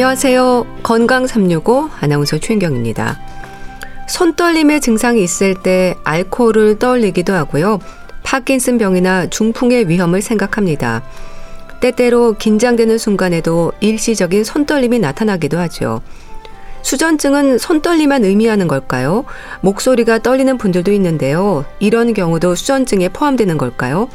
안녕하세요. 건강 365 아나운서 최인경입니다. 손떨림의 증상이 있을 때 알코올을 떠올리기도 하고요. 파킨슨 병이나 중풍의 위험을 생각합니다. 때때로 긴장되는 순간에도 일시적인 손떨림이 나타나기도 하죠. 수전증은 손떨림만 의미하는 걸까요? 목소리가 떨리는 분들도 있는데요. 이런 경우도 수전증에 포함되는 걸까요?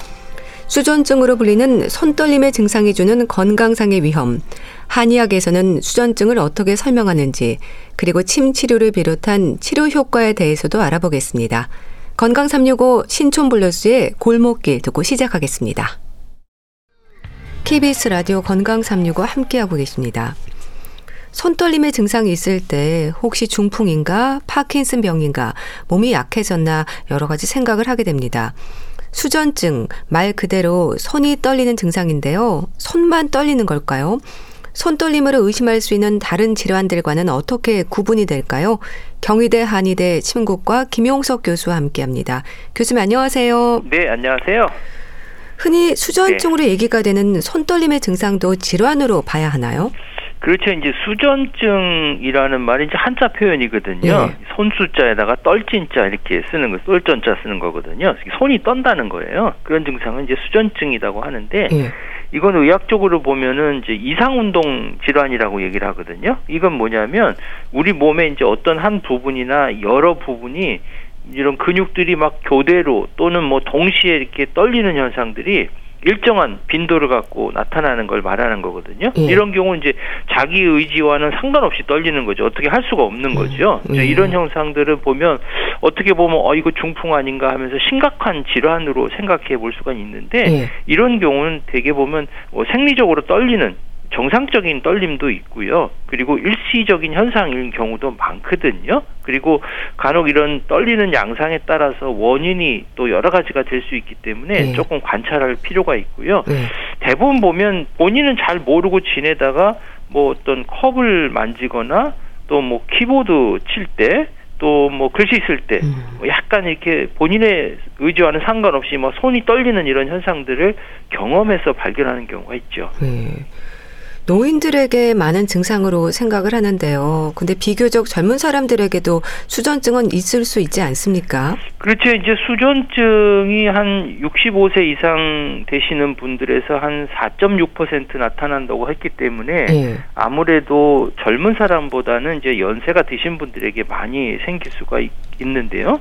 수전증으로 불리는 손떨림의 증상이 주는 건강상의 위험, 한의학에서는 수전증을 어떻게 설명하는지, 그리고 침 치료를 비롯한 치료 효과에 대해서도 알아보겠습니다. 건강 365 신촌 블러스의 골목길 듣고 시작하겠습니다. KBS 라디오 건강 365 함께하고 계십니다. 손떨림의 증상이 있을 때 혹시 중풍인가 파킨슨 병인가 몸이 약해졌나 여러 가지 생각을 하게 됩니다. 수전증, 말 그대로 손이 떨리는 증상인데요. 손만 떨리는 걸까요? 손떨림으로 의심할 수 있는 다른 질환들과는 어떻게 구분이 될까요? 경희대 한의대 침국과 김용석 교수와 함께합니다. 교수님 안녕하세요. 네, 안녕하세요. 흔히 수전증으로 네. 얘기가 되는 손떨림의 증상도 질환으로 봐야 하나요? 그렇죠. 이제 수전증이라는 말이 이제 한자 표현이거든요. 네. 손수자에다가 떨진자 이렇게 쓰는 거, 똘전자 쓰는 거거든요. 손이 떤다는 거예요. 그런 증상은 이제 수전증이라고 하는데 네. 이건 의학적으로 보면은 이제 이상 운동 질환이라고 얘기를 하거든요. 이건 뭐냐면 우리 몸에 이제 어떤 한 부분이나 여러 부분이 이런 근육들이 막 교대로 또는 뭐 동시에 이렇게 떨리는 현상들이 일정한 빈도를 갖고 나타나는 걸 말하는 거거든요. 예. 이런 경우 이제 자기 의지와는 상관없이 떨리는 거죠. 어떻게 할 수가 없는 예. 거죠. 예. 이런 형상들을 보면 어떻게 보면 어 이거 중풍 아닌가 하면서 심각한 질환으로 생각해 볼 수가 있는데 예. 이런 경우는 대개 보면 뭐 생리적으로 떨리는 정상적인 떨림도 있고요. 그리고 일시적인 현상인 경우도 많거든요. 그리고 간혹 이런 떨리는 양상에 따라서 원인이 또 여러 가지가 될 수 있기 때문에 네. 조금 관찰할 필요가 있고요. 네. 대부분 보면 본인은 잘 모르고 지내다가 뭐 어떤 컵을 만지거나 또 뭐 키보드 칠 때 또 뭐 글씨 쓸 때, 음. 뭐 약간 이렇게 본인의 의지와는 상관없이 뭐 손이 떨리는 이런 현상들을 경험해서 발견하는 경우가 있죠. 네. 노인들에게 많은 증상으로 생각을 하는데요. 근데 비교적 젊은 사람들에게도 수전증은 있을 수 있지 않습니까? 그렇죠. 이제 수전증이 한 65세 이상 되시는 분들에서 한 4.6% 나타난다고 했기 때문에 네. 아무래도 젊은 사람보다는 이제 연세가 드신 분들에게 많이 생길 수가 있, 있는데요.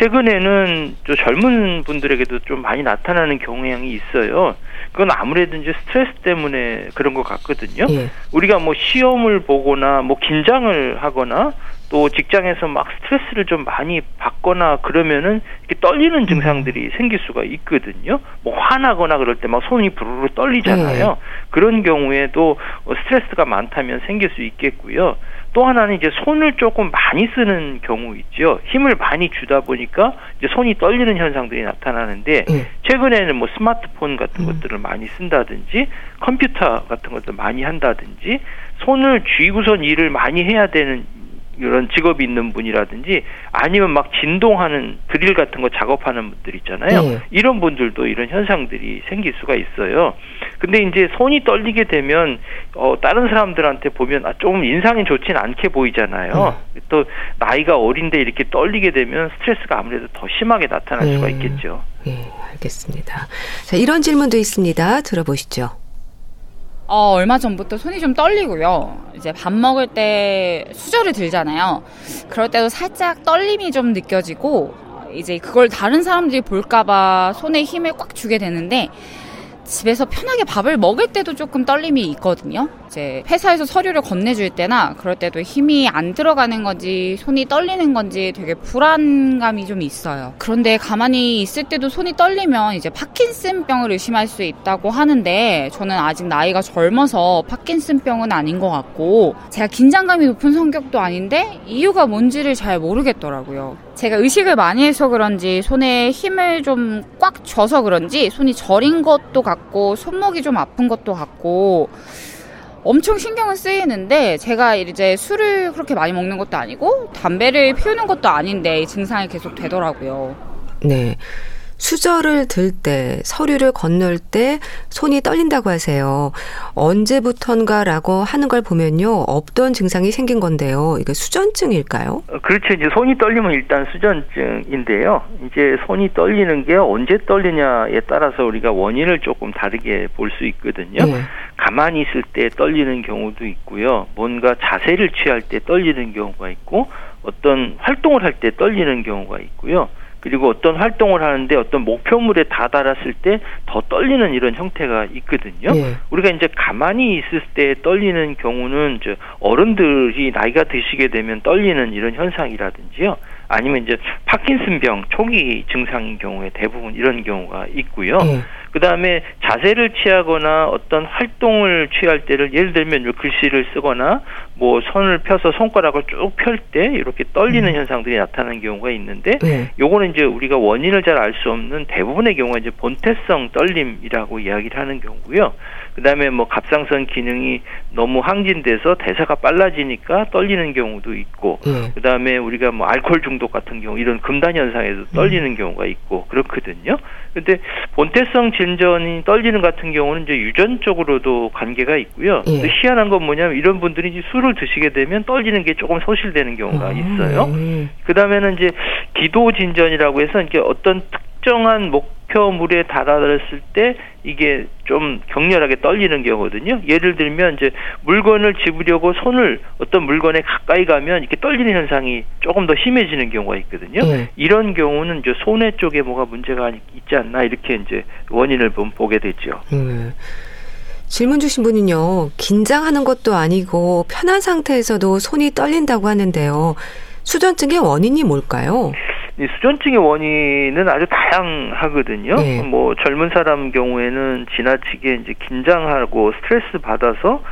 최근에는 또 젊은 분들에게도 좀 많이 나타나는 경향이 있어요. 그건 아무래도 이제 스트레스 때문에 그런 것 같거든요. 예. 우리가 뭐 시험을 보거나 뭐 긴장을 하거나 또 직장에서 막 스트레스를 좀 많이 받거나 그러면은 이렇게 떨리는 증상들이 음. 생길 수가 있거든요. 뭐 화나거나 그럴 때 막 손이 부르르 떨리잖아요. 네. 그런 경우에도 스트레스가 많다면 생길 수 있겠고요. 또 하나는 이제 손을 조금 많이 쓰는 경우 있죠. 힘을 많이 주다 보니까 이제 손이 떨리는 현상들이 나타나는데 네. 최근에는 뭐 스마트폰 같은 음. 것들을 많이 쓴다든지 컴퓨터 같은 것들 많이 한다든지 손을 쥐고선 일을 많이 해야 되는 이런 직업이 있는 분이라든지 아니면 막 진동하는 드릴 같은 거 작업하는 분들 있잖아요. 네. 이런 분들도 이런 현상들이 생길 수가 있어요. 근데 이제 손이 떨리게 되면 어 다른 사람들한테 보면 아, 좀 인상이 좋진 않게 보이잖아요. 네. 또 나이가 어린데 이렇게 떨리게 되면 스트레스가 아무래도 더 심하게 나타날 네. 수가 있겠죠. 네, 알겠습니다. 자, 이런 질문도 있습니다. 들어보시죠. 어, 얼마 전부터 손이 좀 떨리고요. 이제 밥 먹을 때 수저를 들잖아요. 그럴 때도 살짝 떨림이 좀 느껴지고, 이제 그걸 다른 사람들이 볼까봐 손에 힘을 꽉 주게 되는데, 집에서 편하게 밥을 먹을 때도 조금 떨림이 있거든요. 이제 회사에서 서류를 건네줄 때나 그럴 때도 힘이 안 들어가는 건지 손이 떨리는 건지 되게 불안감이 좀 있어요. 그런데 가만히 있을 때도 손이 떨리면 이제 파킨슨병을 의심할 수 있다고 하는데 저는 아직 나이가 젊어서 파킨슨병은 아닌 것 같고 제가 긴장감이 높은 성격도 아닌데 이유가 뭔지를 잘 모르겠더라고요. 제가 의식을 많이 해서 그런지 손에 힘을 좀 꽉 줘서 그런지 손이 저린 것도 같고 손목이 좀 아픈 것도 같고 엄청 신경을 쓰이는데 제가 이제 술을 그렇게 많이 먹는 것도 아니고 담배를 피우는 것도 아닌데 증상이 계속 되더라고요. 네. 수저를 들 때, 서류를 건널 때 손이 떨린다고 하세요. 언제부턴가라고 하는 걸 보면요. 없던 증상이 생긴 건데요. 이게 수전증일까요? 어, 그렇죠. 이제 손이 떨리면 일단 수전증인데요. 이제 손이 떨리는 게 언제 떨리냐에 따라서 우리가 원인을 조금 다르게 볼 수 있거든요. 네. 가만히 있을 때 떨리는 경우도 있고요. 뭔가 자세를 취할 때 떨리는 경우가 있고 어떤 활동을 할 때 떨리는 경우가 있고요. 그리고 어떤 활동을 하는데 어떤 목표물에 다다랐을 때 더 떨리는 이런 형태가 있거든요. 예. 우리가 이제 가만히 있을 때 떨리는 경우는 이제 어른들이 나이가 드시게 되면 떨리는 이런 현상이라든지요. 아니면 이제 파킨슨병 초기 증상인 경우에 대부분 이런 경우가 있고요. 예. 그 다음에 자세를 취하거나 어떤 활동을 취할 때를 예를 들면 글씨를 쓰거나 뭐 손을 펴서 손가락을 쭉 펼 때 이렇게 떨리는 음. 현상들이 나타나는 경우가 있는데 네. 요거는 이제 우리가 원인을 잘 알 수 없는 대부분의 경우가 이제 본태성 떨림이라고 이야기를 하는 경우고요. 그다음에 뭐 갑상선 기능이 너무 항진돼서 대사가 빨라지니까 떨리는 경우도 있고 네. 그다음에 우리가 뭐 알코올 중독 같은 경우 이런 금단 현상에서 떨리는 음. 경우가 있고 그렇거든요. 근데 본태성 진전이 떨리는 같은 경우는 이제 유전적으로도 관계가 있고요. 예. 희한한 건 뭐냐면 이런 분들이 이제 술을 드시게 되면 떨리는 게 조금 소실되는 경우가 아, 있어요. 예. 그 다음에는 이제 기도 진전이라고 해서 이게 어떤 특 정한 목표물에 달아들었을 때 이게 좀 격렬하게 떨리는 경우거든요. 예를 들면 이제 물건을 집으려고 손을 어떤 물건에 가까이 가면 이렇게 떨리는 현상이 조금 더 심해지는 경우가 있거든요. 네. 이런 경우는 이제 손해 쪽에 뭐가 문제가 있지 않나 이렇게 이제 원인을 보게 되죠. 음. 질문 주신 분은요, 긴장하는 것도 아니고 편한 상태에서도 손이 떨린다고 하는데요. 수전증의 원인이 뭘까요? 이 수전증의 원인은 아주 다양하거든요. 네. 뭐 젊은 사람 경우에는 지나치게 이제 긴장하고 스트레스 받아서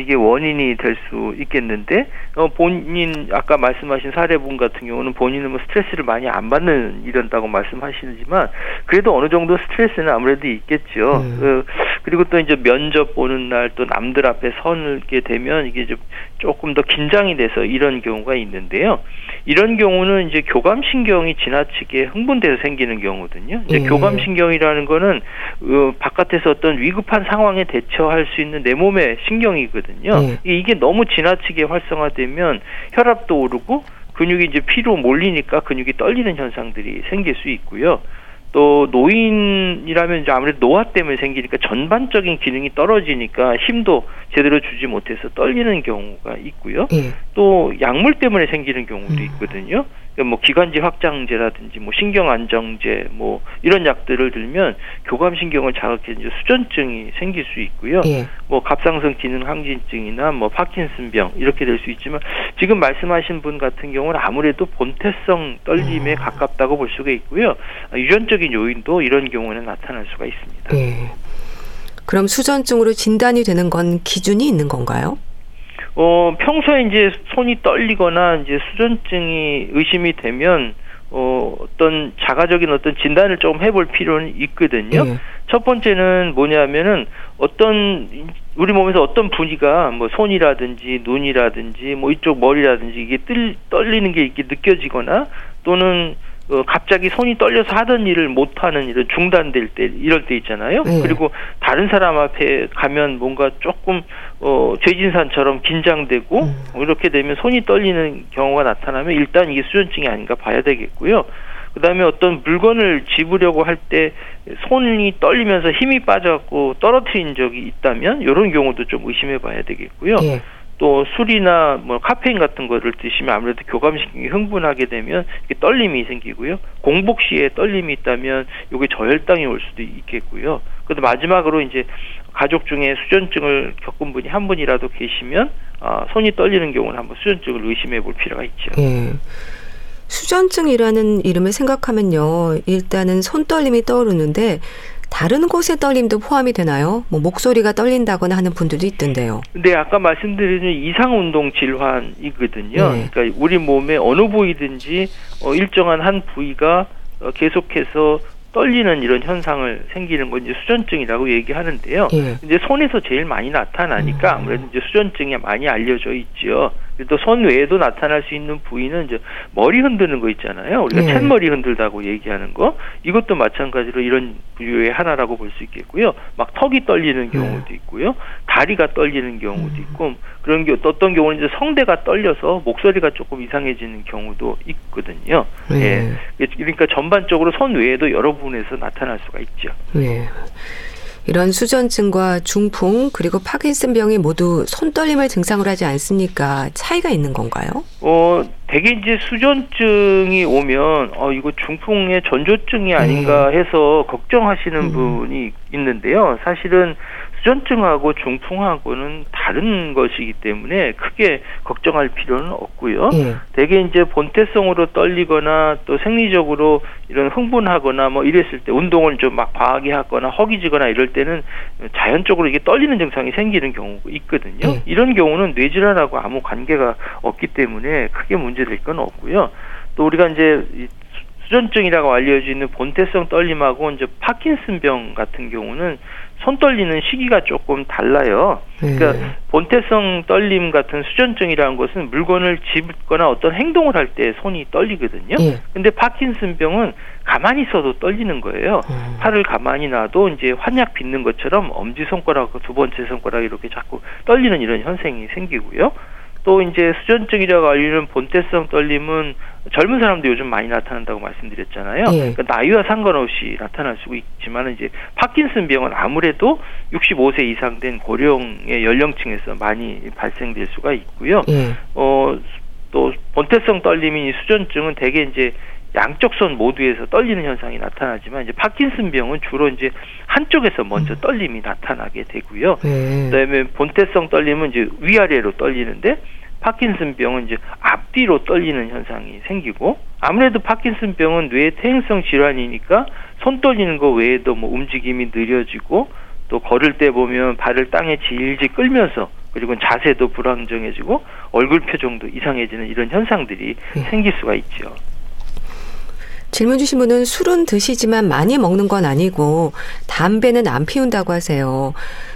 이게 원인이 될 수 있겠는데 어 본인 아까 말씀하신 사례분 같은 경우는 본인은 뭐 스트레스를 많이 안 받는 이런다고 말씀하시지만 그래도 어느 정도 스트레스는 아무래도 있겠죠. 음. 그, 그리고 또 이제 면접 보는 날 또 남들 앞에 서게 되면 이게 좀 조금 더 긴장이 돼서 이런 경우가 있는데요. 이런 경우는 이제 교감 신경이 지나치게 흥분돼서 생기는 경우거든요. 이제 예. 교감 신경이라는 거는 어, 바깥에서 어떤 위급한 상황에 대처할 수 있는 내 몸의 신경이거든요. 예. 이게 너무 지나치게 활성화되면 혈압도 오르고 근육이 이제 피로 몰리니까 근육이 떨리는 현상들이 생길 수 있고요. 또 노인이라면 이제 아무래도 노화 때문에 생기니까 전반적인 기능이 떨어지니까 힘도 제대로 주지 못해서 떨리는 경우가 있고요. 예. 또 약물 때문에 생기는 경우도 음. 있거든요. 그러니까 뭐 기관지 확장제라든지 뭐 신경 안정제 뭐 이런 약들을 들면 교감 신경을 자극해 이제 수전증이 생길 수 있고요. 예. 뭐 갑상선 기능 항진증이나 뭐 파킨슨병 이렇게 될 수 있지만 지금 말씀하신 분 같은 경우는 아무래도 본태성 떨림에 음. 가깝다고 볼 수가 있고요. 유전적인 요인도 이런 경우에는 나타날 수가 있습니다. 예. 그럼 수전증으로 진단이 되는 건 기준이 있는 건가요? 어, 평소에 이제 손이 떨리거나 이제 수전증이 의심이 되면 어, 어떤 자가적인 어떤 진단을 좀 해볼 필요는 있거든요. 네. 첫 번째는 뭐냐면은 어떤 우리 몸에서 어떤 부위가 뭐 손이라든지 눈이라든지 뭐 이쪽 머리라든지 이게 뜰, 떨리는 게 이렇게 느껴지거나 또는 어, 갑자기 손이 떨려서 하던 일을 못 하는 이런 중단될 때 이럴 때 있잖아요. 네. 그리고 다른 사람 앞에 가면 뭔가 조금 어, 죄진산처럼 긴장되고 음. 이렇게 되면 손이 떨리는 경우가 나타나면 일단 이게 수전증이 아닌가 봐야 되겠고요. 그다음에 어떤 물건을 집으려고 할 때 손이 떨리면서 힘이 빠져갖고 떨어뜨린 적이 있다면 이런 경우도 좀 의심해 봐야 되겠고요. 예. 또 술이나 뭐 카페인 같은 거를 드시면 아무래도 교감신경이 흥분하게 되면 떨림이 생기고요. 공복 시에 떨림이 있다면 이게 저혈당이 올 수도 있겠고요. 그래도 마지막으로 이제 가족 중에 수전증을 겪은 분이 한 분이라도 계시면 어, 손이 떨리는 경우는 한번 수전증을 의심해 볼 필요가 있죠. 네. 수전증이라는 이름을 생각하면요. 일단은 손떨림이 떠오르는데 다른 곳의 떨림도 포함이 되나요? 뭐 목소리가 떨린다거나 하는 분들도 있던데요. 네, 아까 말씀드린 이상 운동 질환이거든요. 네. 그러니까 우리 몸의 어느 부위든지 어, 일정한 한 부위가 어, 계속해서 떨리는 이런 현상을 생기는 건 이제 수전증이라고 얘기하는데요. 예. 이제 손에서 제일 많이 나타나니까 음. 아무래도 이제 수전증이 많이 알려져 있죠. 또 손 외에도 나타날 수 있는 부위는 이제 머리 흔드는 거 있잖아요. 우리가 네. 챗머리 흔들다고 얘기하는 거 이것도 마찬가지로 이런 부위의 하나라고 볼 수 있겠고요. 막 턱이 떨리는 경우도 네. 있고요. 다리가 떨리는 경우도 음. 있고 그런 게 어떤 경우는 이제 성대가 떨려서 목소리가 조금 이상해지는 경우도 있거든요. 네. 예. 그러니까 전반적으로 손 외에도 여러 부분에서 나타날 수가 있죠. 네. 이런 수전증과 중풍 그리고 파킨슨병이 모두 손떨림을 증상으로 하지 않습니까? 차이가 있는 건가요? 어, 대개 이제 수전증이 오면 어 이거 중풍의 전조증이 아닌가 네. 해서 걱정하시는 음. 분이 있는데요. 사실은 수전증하고 중풍하고는 다른 것이기 때문에 크게 걱정할 필요는 없고요. 예. 대개 이제 본태성으로 떨리거나 또 생리적으로 이런 흥분하거나 뭐 이랬을 때 운동을 좀 막 과하게 하거나 허기지거나 이럴 때는 자연적으로 이게 떨리는 증상이 생기는 경우가 있거든요. 예. 이런 경우는 뇌질환하고 아무 관계가 없기 때문에 크게 문제될 건 없고요. 또 우리가 이제 수전증이라고 알려져 있는 본태성 떨림하고 이제 파킨슨병 같은 경우는 손 떨리는 시기가 조금 달라요. 그러니까 네. 본태성 떨림 같은 수전증이라는 것은 물건을 집거나 어떤 행동을 할 때 손이 떨리거든요. 네. 근데 파킨슨병은 가만히 있어도 떨리는 거예요. 음. 팔을 가만히 놔도 이제 환약 빚는 것처럼 엄지 손가락, 두 번째 손가락 이렇게 자꾸 떨리는 이런 현상이 생기고요. 또 이제 수전증이라고 알리는 본태성 떨림은 젊은 사람도 요즘 많이 나타난다고 말씀드렸잖아요. 예. 그러니까 나이와 상관없이 나타날 수 있지만 이제 파킨슨 병은 아무래도 65세 이상 된 고령의 연령층에서 많이 발생될 수가 있고요. 예. 어 또 본태성 떨림인 수전증은 대개 이제 양쪽 손 모두에서 떨리는 현상이 나타나지만 이제 파킨슨 병은 주로 이제 한쪽에서 먼저 음. 떨림이 나타나게 되고요. 네. 그다음에 본태성 떨림은 이제 위아래로 떨리는데 파킨슨 병은 이제 앞뒤로 떨리는 현상이 생기고 아무래도 파킨슨 병은 뇌 퇴행성 질환이니까 손 떨리는 거 외에도 뭐 움직임이 느려지고 또 걸을 때 보면 발을 땅에 질질 끌면서 그리고 자세도 불안정해지고 얼굴 표정도 이상해지는 이런 현상들이 네. 생길 수가 있죠. 질문 주신 분은 술은 드시지만 많이 먹는 건 아니고 담배는 안 피운다고 하세요.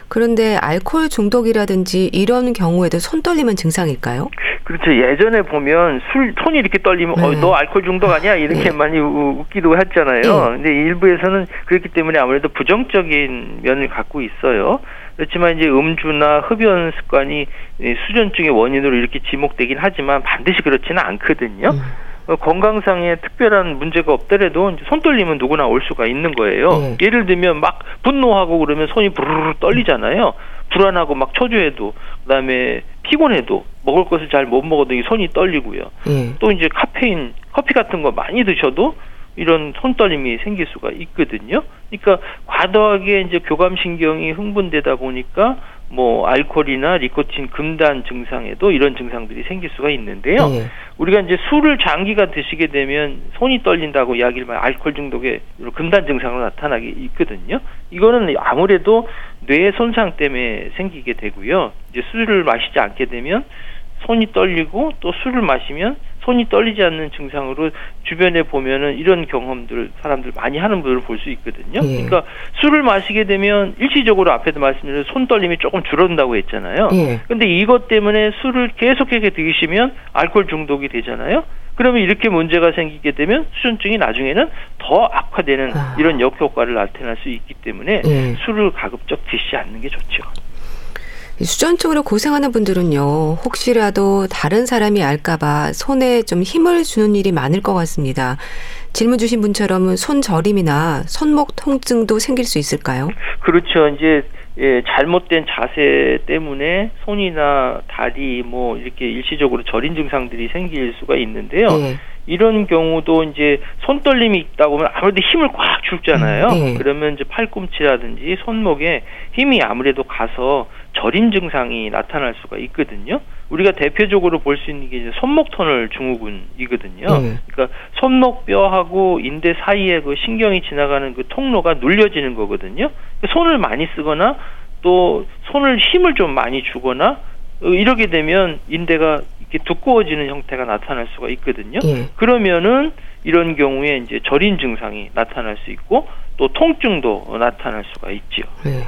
그런데 알코올 중독이라든지 이런 경우에도 손 떨리면 증상일까요? 그렇죠. 예전에 보면 술 손이 이렇게 떨리면 네. 어, 너 알코올 중독 아니야 이렇게 네. 많이 웃기도 했잖아요. 네. 근데 일부에서는 그렇기 때문에 아무래도 부정적인 면을 갖고 있어요. 그렇지만 이제 음주나 흡연 습관이 수전증의 원인으로 이렇게 지목되긴 하지만 반드시 그렇지는 않거든요. 음. 어, 건강상에 특별한 문제가 없더라도 이제 손 떨리면 누구나 올 수가 있는 거예요. 네. 예를 들면 막 분노하고 그러면 손이 부르르 떨리잖아요. 불안하고 막 초조해도 그다음에 피곤해도 먹을 것을 잘 못 먹어도 손이 떨리고요. 네. 또 이제 카페인, 커피 같은 거 많이 드셔도 이런 손떨림이 생길 수가 있거든요. 그러니까 과도하게 이제 교감신경이 흥분되다 보니까 뭐 알코올이나 니코틴 금단 증상에도 이런 증상들이 생길 수가 있는데요. 네. 우리가 이제 술을 장기가 드시게 되면 손이 떨린다고 이야기를 많이 알코올 중독의 금단 증상으로 나타나게 있거든요. 이거는 아무래도 뇌 손상 때문에 생기게 되고요. 이제 술을 마시지 않게 되면 손이 떨리고 또 술을 마시면 손이 떨리지 않는 증상으로 주변에 보면은 이런 경험들 사람들 많이 하는 분을 볼 수 있거든요. 예. 그러니까 술을 마시게 되면 일시적으로 앞에도 말씀드린 손 떨림이 조금 줄어든다고 했잖아요. 예. 근데 이것 때문에 술을 계속해서 드시면 알코올 중독이 되잖아요. 그러면 이렇게 문제가 생기게 되면 수전증이 나중에는 더 악화되는 아. 이런 역효과를 나타낼 수 있기 때문에 예. 술을 가급적 드시지 않는 게 좋죠. 수전증으로 고생하는 분들은요, 혹시라도 다른 사람이 알까봐 손에 좀 힘을 주는 일이 많을 것 같습니다. 질문 주신 분처럼 손 저림이나 손목 통증도 생길 수 있을까요? 그렇죠. 이제 예, 잘못된 자세 때문에 손이나 다리 뭐 이렇게 일시적으로 저린 증상들이 생길 수가 있는데요. 예. 이런 경우도 이제 손 떨림이 있다 보면 아무래도 힘을 꽉 줄잖아요. 음, 예. 그러면 이제 팔꿈치라든지 손목에 힘이 아무래도 가서 저림 증상이 나타날 수가 있거든요. 우리가 대표적으로 볼 수 있는 게 이제 손목 터널 증후군이거든요. 네. 그러니까 손목뼈하고 인대 사이에 그 신경이 지나가는 그 통로가 눌려지는 거거든요. 손을 많이 쓰거나 또 손을 힘을 좀 많이 주거나 이러게 되면 인대가 이렇게 두꺼워지는 형태가 나타날 수가 있거든요. 네. 그러면은 이런 경우에 이제 저림 증상이 나타날 수 있고 또 통증도 나타날 수가 있죠. 네.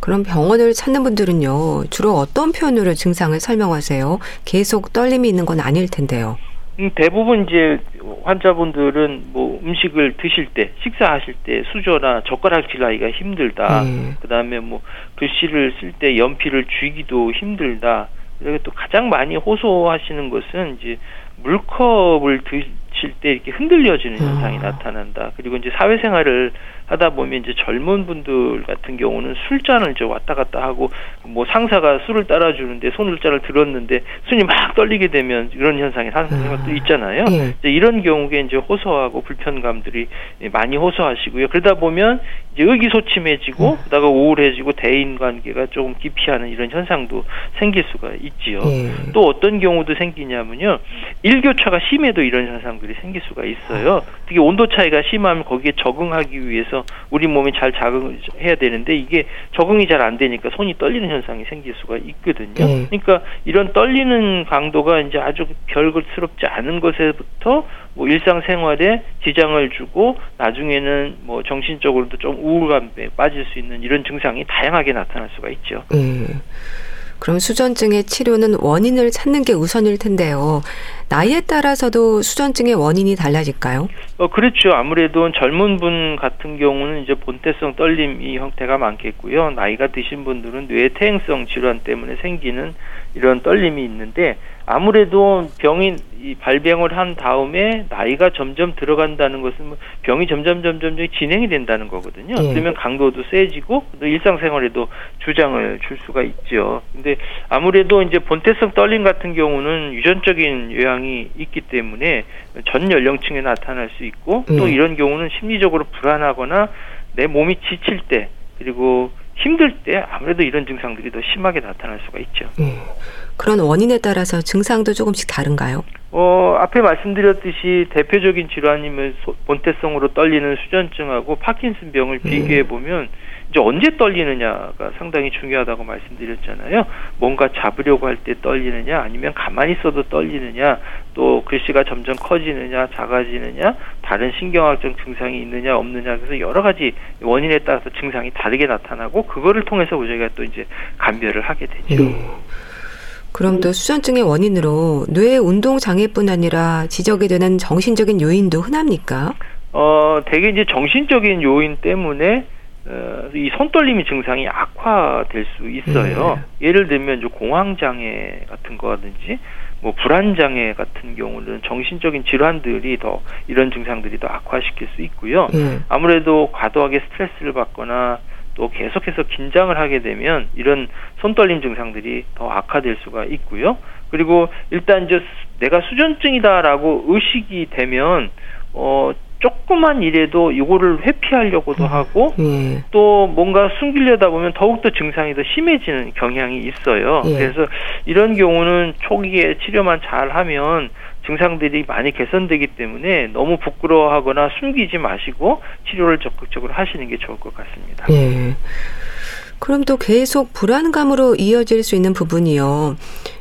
그럼 병원을 찾는 분들은요, 주로 어떤 표현으로 증상을 설명하세요? 계속 떨림이 있는 건 아닐 텐데요. 음, 대부분 이제 환자분들은 뭐 음식을 드실 때, 식사하실 때 수저나 젓가락질 하기가 힘들다. 네. 그 다음에 뭐 글씨를 쓸 때 연필을 쥐기도 힘들다. 그리고 또 가장 많이 호소하시는 것은 이제 물컵을 드실 때 이렇게 흔들려지는 현상이 아. 나타난다. 그리고 이제 사회생활을 하다 보면 이제 젊은 분들 같은 경우는 술잔을 이제 왔다 갔다 하고 뭐 상사가 술을 따라 주는데 손을잔을 들었는데 손이 막 떨리게 되면 이런 현상이 아. 것도 있잖아요. 예. 이런 경우에 이제 호소하고 불편감들이 많이 호소하시고요. 그러다 보면 이제 의기소침해지고 음. 그다가 우울해지고 대인 관계가 조금 기피하는 이런 현상도 생길 수가 있지요. 예. 또 어떤 경우도 생기냐면요. 일교차가 심해도 이런 현상들이 생길 수가 있어요. 특히 온도 차이가 심하면 거기에 적응하기 위해서 우리 몸이 잘 적응해야 되는데 이게 적응이 잘 안 되니까 손이 떨리는 현상이 생길 수가 있거든요. 예. 그러니까 이런 떨리는 강도가 이제 아주 별것스럽지 않은 것에부터 뭐 일상생활에 지장을 주고 나중에는 뭐 정신적으로도 좀 우울감에 빠질 수 있는 이런 증상이 다양하게 나타날 수가 있죠. 음. 그럼 수전증의 치료는 원인을 찾는 게 우선일 텐데요. 나이에 따라서도 수전증의 원인이 달라질까요? 어, 그렇죠. 아무래도 젊은 분 같은 경우는 이제 본태성 떨림 이 형태가 많겠고요. 나이가 드신 분들은 뇌 퇴행성 질환 때문에 생기는 이런 떨림이 있는데 아무래도 병이 발병을 한 다음에 나이가 점점 들어간다는 것은 뭐 병이 점점 점점 진행이 된다는 거거든요. 네. 그러면 강도도 세지고 또 일상생활에도 주장을 줄 수가 있죠. 근데 아무래도 이제 본태성 떨림 같은 경우는 유전적인 요양 이 있기 때문에 전 연령층에 나타날 수 있고 또 네. 이런 경우는 심리적으로 불안하거나 내 몸이 지칠 때 그리고 힘들 때 아무래도 이런 증상들이 더 심하게 나타날 수가 있죠. 네. 그런 원인에 따라서 증상도 조금씩 다른가요? 어, 앞에 말씀드렸듯이 대표적인 질환이면 본태성으로 떨리는 수전증하고 파킨슨병을 네. 비교해 보면 이제 언제 떨리느냐가 상당히 중요하다고 말씀드렸잖아요. 뭔가 잡으려고 할 때 떨리느냐, 아니면 가만히 있어도 떨리느냐, 또 글씨가 점점 커지느냐, 작아지느냐, 다른 신경학적 증상이 있느냐, 없느냐, 그래서 여러 가지 원인에 따라서 증상이 다르게 나타나고 그거를 통해서 우리가 또 이제 감별을 하게 되죠. 네. 그럼 또 수전증의 원인으로 뇌 운동 장애뿐 아니라 지적이 되는 정신적인 요인도 흔합니까? 어, 대개 이제 정신적인 요인 때문에 어, 이 손떨림이 증상이 악화될 수 있어요. 네. 예를 들면 이제 공황 장애 같은 거라든지 뭐 불안 장애 같은 경우는 정신적인 질환들이 더 이런 증상들이 더 악화시킬 수 있고요. 네. 아무래도 과도하게 스트레스를 받거나 또 계속해서 긴장을 하게 되면 이런 손떨림 증상들이 더 악화될 수가 있고요. 그리고 일단 이제 내가 수전증이다라고 의식이 되면 어 조그만 일에도 이거를 회피하려고도 하고 예. 또 뭔가 숨기려다 보면 더욱더 증상이 더 심해지는 경향이 있어요. 예. 그래서 이런 경우는 초기에 치료만 잘 하면 증상들이 많이 개선되기 때문에 너무 부끄러워하거나 숨기지 마시고 치료를 적극적으로 하시는 게 좋을 것 같습니다. 예. 그럼 또 계속 불안감으로 이어질 수 있는 부분이요.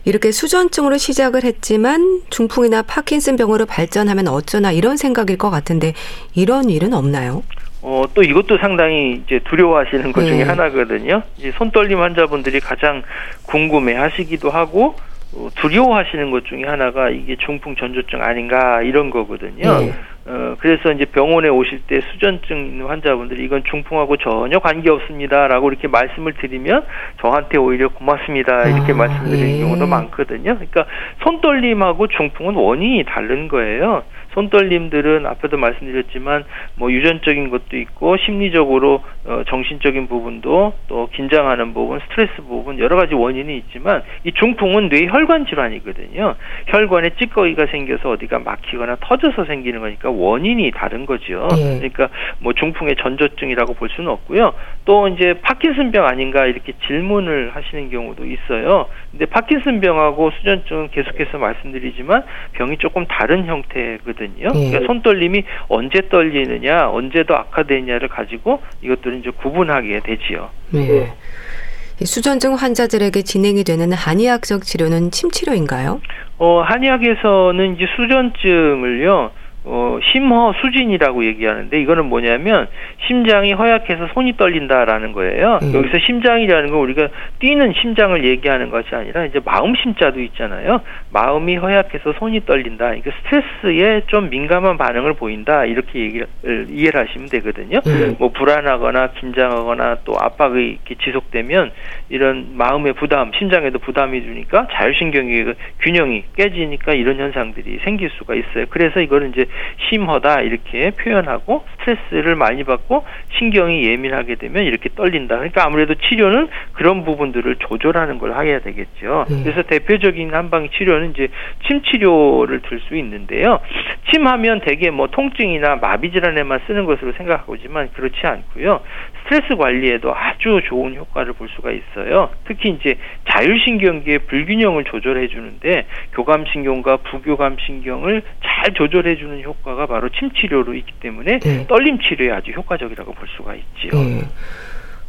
이렇게 수전증으로 시작을 했지만 중풍이나 파킨슨 병으로 발전하면 어쩌나 이런 생각일 것 같은데 이런 일은 없나요? 어, 또 이것도 상당히 이제 두려워하시는 것 중에 네. 하나거든요. 이제 손떨림 환자분들이 가장 궁금해 하시기도 하고 어, 두려워하시는 것 중에 하나가 이게 중풍 전조증 아닌가 이런 거거든요. 네. 어, 그래서 이제 병원에 오실 때 수전증 있는 환자분들이 이건 중풍하고 전혀 관계 없습니다라고 이렇게 말씀을 드리면 저한테 오히려 고맙습니다 이렇게 아, 말씀드리는 예. 경우도 많거든요. 그러니까 손떨림하고 중풍은 원인이 다른 거예요. 손떨림들은 앞에도 말씀드렸지만 뭐 유전적인 것도 있고 심리적으로 어, 정신적인 부분도 또 긴장하는 부분, 스트레스 부분 여러 가지 원인이 있지만 이 중풍은 뇌 혈관 질환이거든요. 혈관에 찌꺼기가 생겨서 어디가 막히거나 터져서 생기는 거니까 원인이 다른 거죠. 네. 그러니까 뭐 중풍의 전조증이라고 볼 수는 없고요. 또 이제 파킨슨병 아닌가 이렇게 질문을 하시는 경우도 있어요. 근데 파킨슨병하고 수전증은 계속해서 말씀드리지만 병이 조금 다른 형태거든요. 있거든요. 네. 그러니까 손떨림이 언제 떨리느냐, 언제 더 악화되느냐를 가지고 이것들은 이제 구분하게 되지요. 네. 수전증 환자들에게 진행이 되는 한의학적 치료는 침치료인가요? 어, 한의학에서는 이제 수전증을요, 어, 심허 수진이라고 얘기하는데 이거는 뭐냐면 심장이 허약해서 손이 떨린다라는 거예요. 음. 여기서 심장이라는 건 우리가 뛰는 심장을 얘기하는 것이 아니라 이제 마음 심자도 있잖아요. 마음이 허약해서 손이 떨린다. 그러니까 스트레스에 좀 민감한 반응을 보인다. 이렇게 얘기를 이해를 하시면 되거든요. 음. 뭐 불안하거나 긴장하거나 또 압박이 이렇게 지속되면 이런 마음의 부담, 심장에도 부담이 주니까 자율신경의 균형이 깨지니까 이런 현상들이 생길 수가 있어요. 그래서 이거는 이제 심하다 이렇게 표현하고 스트레스를 많이 받고 신경이 예민하게 되면 이렇게 떨린다. 그러니까 아무래도 치료는 그런 부분들을 조절하는 걸 해야 되겠죠. 음. 그래서 대표적인 한방 치료는 이제 침 치료를 들 수 있는데요. 침하면 대개 뭐 통증이나 마비 질환에만 쓰는 것으로 생각하고 있지만 그렇지 않고요. 스트레스 관리에도 아주 좋은 효과를 볼 수가 있어요. 특히 이제 자율신경계의 불균형을 조절해 주는데 교감신경과 부교감신경을 잘 조절해 주는 효과가 바로 침치료로 있기 때문에 네. 떨림 치료에 아주 효과적이라고 볼 수가 있지요. 네.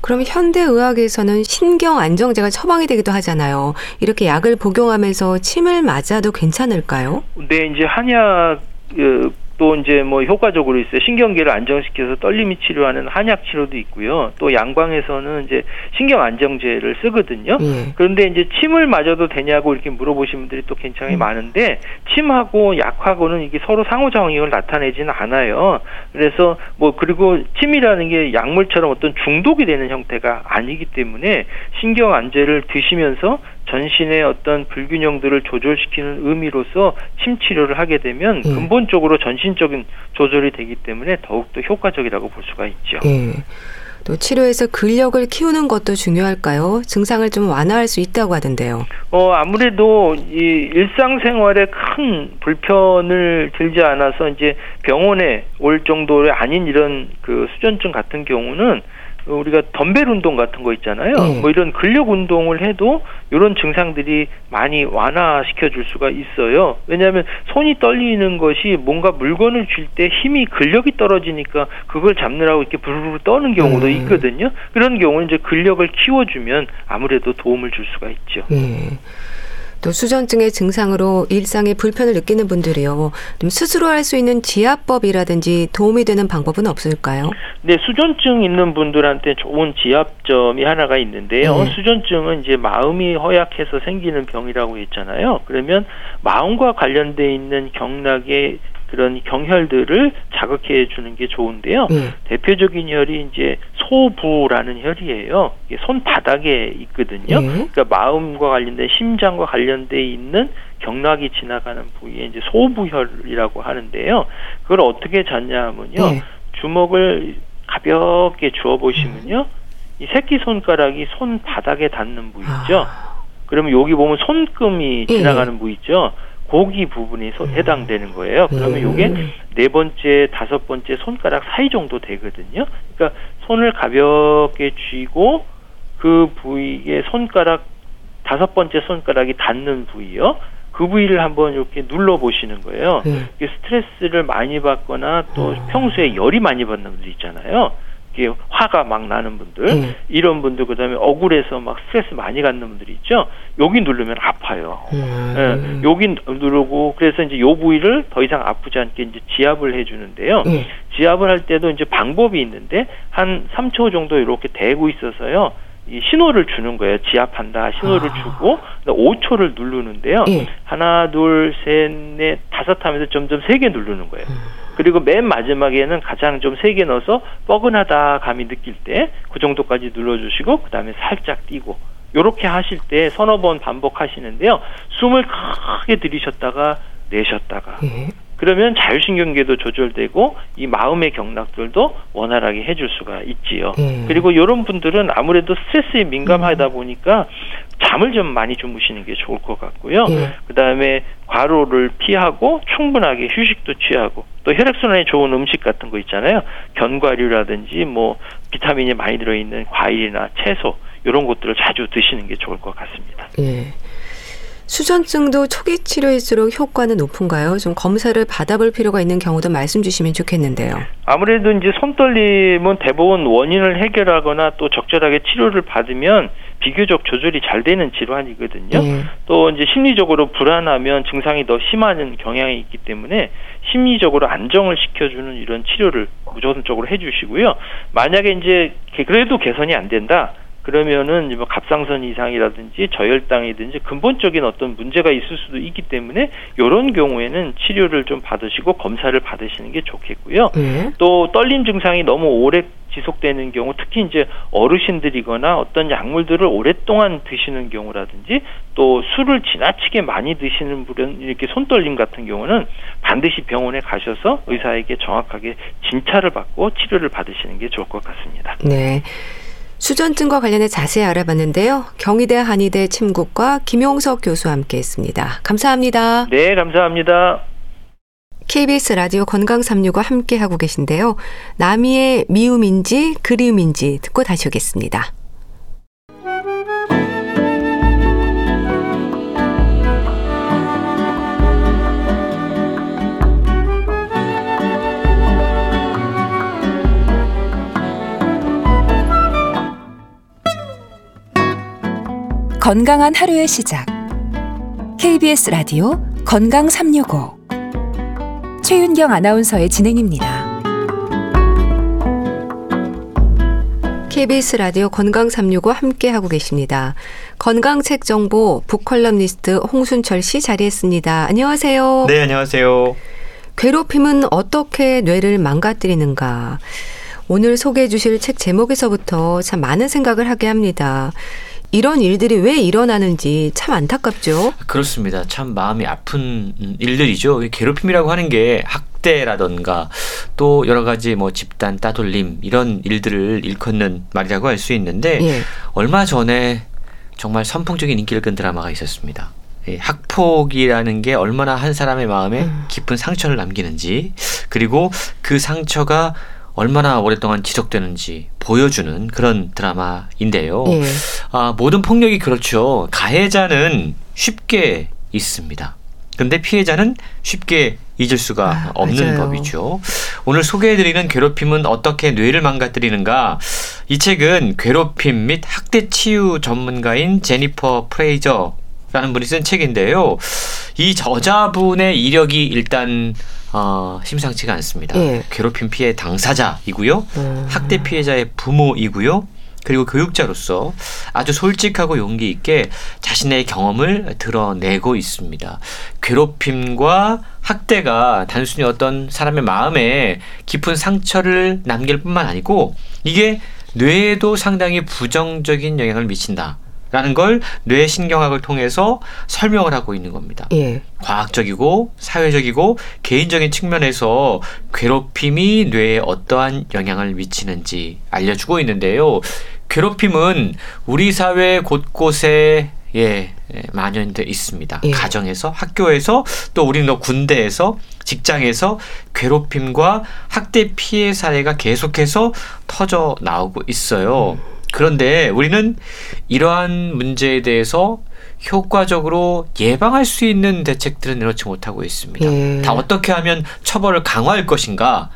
그럼 현대의학에서는 신경 안정제가 처방이 되기도 하잖아요. 이렇게 약을 복용하면서 침을 맞아도 괜찮을까요? 네, 이제 한약 그 또 이제 뭐 효과적으로 있어요. 신경계를 안정시켜서 떨림이 치료하는 한약 치료도 있고요. 또 양방에서는 이제 신경 안정제를 쓰거든요. 예. 그런데 이제 침을 맞아도 되냐고 이렇게 물어보신 분들이 또 굉장히 음. 많은데 침하고 약하고는 이게 서로 상호작용을 나타내지는 않아요. 그래서 뭐 그리고 침이라는 게 약물처럼 어떤 중독이 되는 형태가 아니기 때문에 신경 안제를 드시면서 전신의 어떤 불균형들을 조절시키는 의미로서 침 치료를 하게 되면 예. 근본적으로 전신적인 조절이 되기 때문에 더욱더 효과적이라고 볼 수가 있죠. 예. 또 치료에서 근력을 키우는 것도 중요할까요? 증상을 좀 완화할 수 있다고 하던데요. 어, 아무래도 이 일상생활에 큰 불편을 들지 않아서 이제 병원에 올 정도의 아닌 이런 그 수전증 같은 경우는 우리가 덤벨 운동 같은 거 있잖아요. 네. 뭐 이런 근력 운동을 해도 이런 증상들이 많이 완화시켜 줄 수가 있어요. 왜냐하면 손이 떨리는 것이 뭔가 물건을 쥘 때 힘이 근력이 떨어지니까 그걸 잡느라고 이렇게 부르르 떠는 경우도 네. 있거든요. 그런 경우는 이제 근력을 키워주면 아무래도 도움을 줄 수가 있죠. 네. 또 수전증의 증상으로 일상에 불편을 느끼는 분들이요. 좀 스스로 할 수 있는 지압법이라든지 도움이 되는 방법은 없을까요? 네, 수전증 있는 분들한테 좋은 지압점이 하나가 있는데요. 네. 수전증은 이제 마음이 허약해서 생기는 병이라고 했잖아요. 그러면 마음과 관련돼 있는 경락의 그런 경혈들을 자극해 주는 게 좋은데요. 네. 대표적인 혈이 이제 소부라는 혈이에요. 이게 손바닥에 있거든요. 네. 그러니까 마음과 관련된 심장과 관련돼 있는 경락이 지나가는 부위에 이제 소부혈이라고 하는데요. 그걸 어떻게 잡냐면요. 네. 주먹을 가볍게 주어 보시면요. 이 새끼 손가락이 손바닥에 닿는 부위죠. 아. 그러면 여기 보면 손금이 네. 지나가는 부위 있죠. 고기 부분이 소, 해당되는 거예요. 그러면 이게 네. 네 번째, 다섯 번째 손가락 사이 정도 되거든요. 그러니까 손을 가볍게 쥐고 그 부위에 손가락 다섯 번째 손가락이 닿는 부위요. 그 부위를 한번 이렇게 눌러 보시는 거예요. 네. 스트레스를 많이 받거나 또 아. 평소에 열이 많이 받는 분들 있잖아요. 이게 화가 막 나는 분들 음. 이런 분들 그다음에 억울해서 막 스트레스 많이 갖는 분들이 있죠. 여기 누르면 아파요. 음. 예, 여기 누르고 그래서 이제 요 부위를 더 이상 아프지 않게 이제 지압을 해주는데요. 음. 지압을 할 때도 이제 방법이 있는데 한 3초 정도 이렇게 대고 있어서요. 이 신호를 주는 거예요. 지압한다 신호를 아. 주고 5초를 누르는데요. 예. 하나, 둘, 셋, 넷, 다섯 하면서 점점 세게 누르는 거예요. 음. 그리고 맨 마지막에는 가장 좀 세게 넣어서 뻐근하다 감이 느낄 때 그 정도까지 눌러주시고 그 다음에 살짝 띄고 요렇게 하실 때 서너 번 반복하시는데요. 숨을 크게 들이셨다가 내셨다가 예. 그러면 자율신경계도 조절되고 이 마음의 경락들도 원활하게 해줄 수가 있지요. 음. 그리고 이런 분들은 아무래도 스트레스에 민감하다 음. 보니까 잠을 좀 많이 주무시는 게 좋을 것 같고요. 음. 그 다음에 과로를 피하고 충분하게 휴식도 취하고 또 혈액순환에 좋은 음식 같은 거 있잖아요. 견과류라든지 뭐 비타민이 많이 들어있는 과일이나 채소 이런 것들을 자주 드시는 게 좋을 것 같습니다. 예. 수전증도 초기 치료일수록 효과는 높은가요? 좀 검사를 받아볼 필요가 있는 경우도 말씀 주시면 좋겠는데요. 아무래도 이제 손떨림은 대부분 원인을 해결하거나 또 적절하게 치료를 받으면 비교적 조절이 잘 되는 질환이거든요. 네. 또 이제 심리적으로 불안하면 증상이 더 심하는 경향이 있기 때문에 심리적으로 안정을 시켜주는 이런 치료를 무조건적으로 해주시고요. 만약에 이제 그래도 개선이 안 된다. 그러면은 뭐 갑상선 이상이라든지 저혈당이든지 근본적인 어떤 문제가 있을 수도 있기 때문에 이런 경우에는 치료를 좀 받으시고 검사를 받으시는 게 좋겠고요. 네. 또 떨림 증상이 너무 오래 지속되는 경우 특히 이제 어르신들이거나 어떤 약물들을 오랫동안 드시는 경우라든지 또 술을 지나치게 많이 드시는 분은 이렇게 손떨림 같은 경우는 반드시 병원에 가셔서 의사에게 정확하게 진찰을 받고 치료를 받으시는 게 좋을 것 같습니다. 네. 수전증과 관련해 자세히 알아봤는데요. 경희대 한의대 침국과 김용석 교수와 함께했습니다. 감사합니다. 네, 감사합니다. KBS 라디오 건강 365 함께 하고 계신데요. 나미의 미움인지 그리움인지 듣고 다시 오겠습니다. 건강한 하루의 시작. KBS 라디오 건강 365. 최윤경 아나운서의 진행입니다. KBS 라디오 건강 365 함께 하고 계십니다. 건강책 정보 북컬럼니스트 홍순철 씨 자리했습니다. 안녕하세요. 네, 안녕하세요. 괴롭힘은 어떻게 뇌를 망가뜨리는가? 오늘 소개해 주실 책 제목에서부터 참 많은 생각을 하게 합니다. 이런 일들이 왜 일어나는지 참 안타깝죠. 그렇습니다. 참 마음이 아픈 일들이죠. 괴롭힘이라고 하는 게 학대라던가 또 여러 가지 뭐 집단 따돌림 이런 일들을 일컫는 말이라고 할 수 있는데 예. 얼마 전에 정말 선풍적인 인기를 끈 드라마가 있었습니다. 학폭이라는 게 얼마나 한 사람의 마음에 음. 깊은 상처를 남기는지 그리고 그 상처가 얼마나 오랫동안 지속되는지 보여주는 그런 드라마인데요. 예. 아, 모든 폭력이 그렇죠. 가해자는 쉽게 있습니다. 근데 피해자는 쉽게 잊을 수가 아, 없는 맞아요. 법이죠. 오늘 소개해드리는 괴롭힘은 어떻게 뇌를 망가뜨리는가? 이 책은 괴롭힘 및 학대 치유 전문가인 제니퍼 프레이저 라는 분이 쓴 책인데요. 이 저자분의 이력이 일단 어, 심상치가 않습니다. 예. 괴롭힘 피해 당사자이고요. 음. 학대 피해자의 부모이고요. 그리고 교육자로서 아주 솔직하고 용기 있게 자신의 경험을 드러내고 있습니다. 괴롭힘과 학대가 단순히 어떤 사람의 마음에 깊은 상처를 남길 뿐만 아니고 이게 뇌에도 상당히 부정적인 영향을 미친다. 라는 걸 뇌신경학을 통해서 설명을 하고 있는 겁니다. 예. 과학적이고 사회적이고 개인적인 측면에서 괴롭힘이 뇌에 어떠한 영향을 미치는지 알려주고 있는데요. 괴롭힘은 우리 사회 곳곳에 예, 예 만연돼 있습니다. 예. 가정에서, 학교에서, 또 우리는 군대에서, 직장에서 괴롭힘과 학대 피해 사례가 계속해서 터져 나오고 있어요. 음. 그런데 우리는 이러한 문제에 대해서 효과적으로 예방할 수 있는 대책들은 내놓지 못하고 있습니다. 예. 다 어떻게 하면 처벌을 강화할 것인가?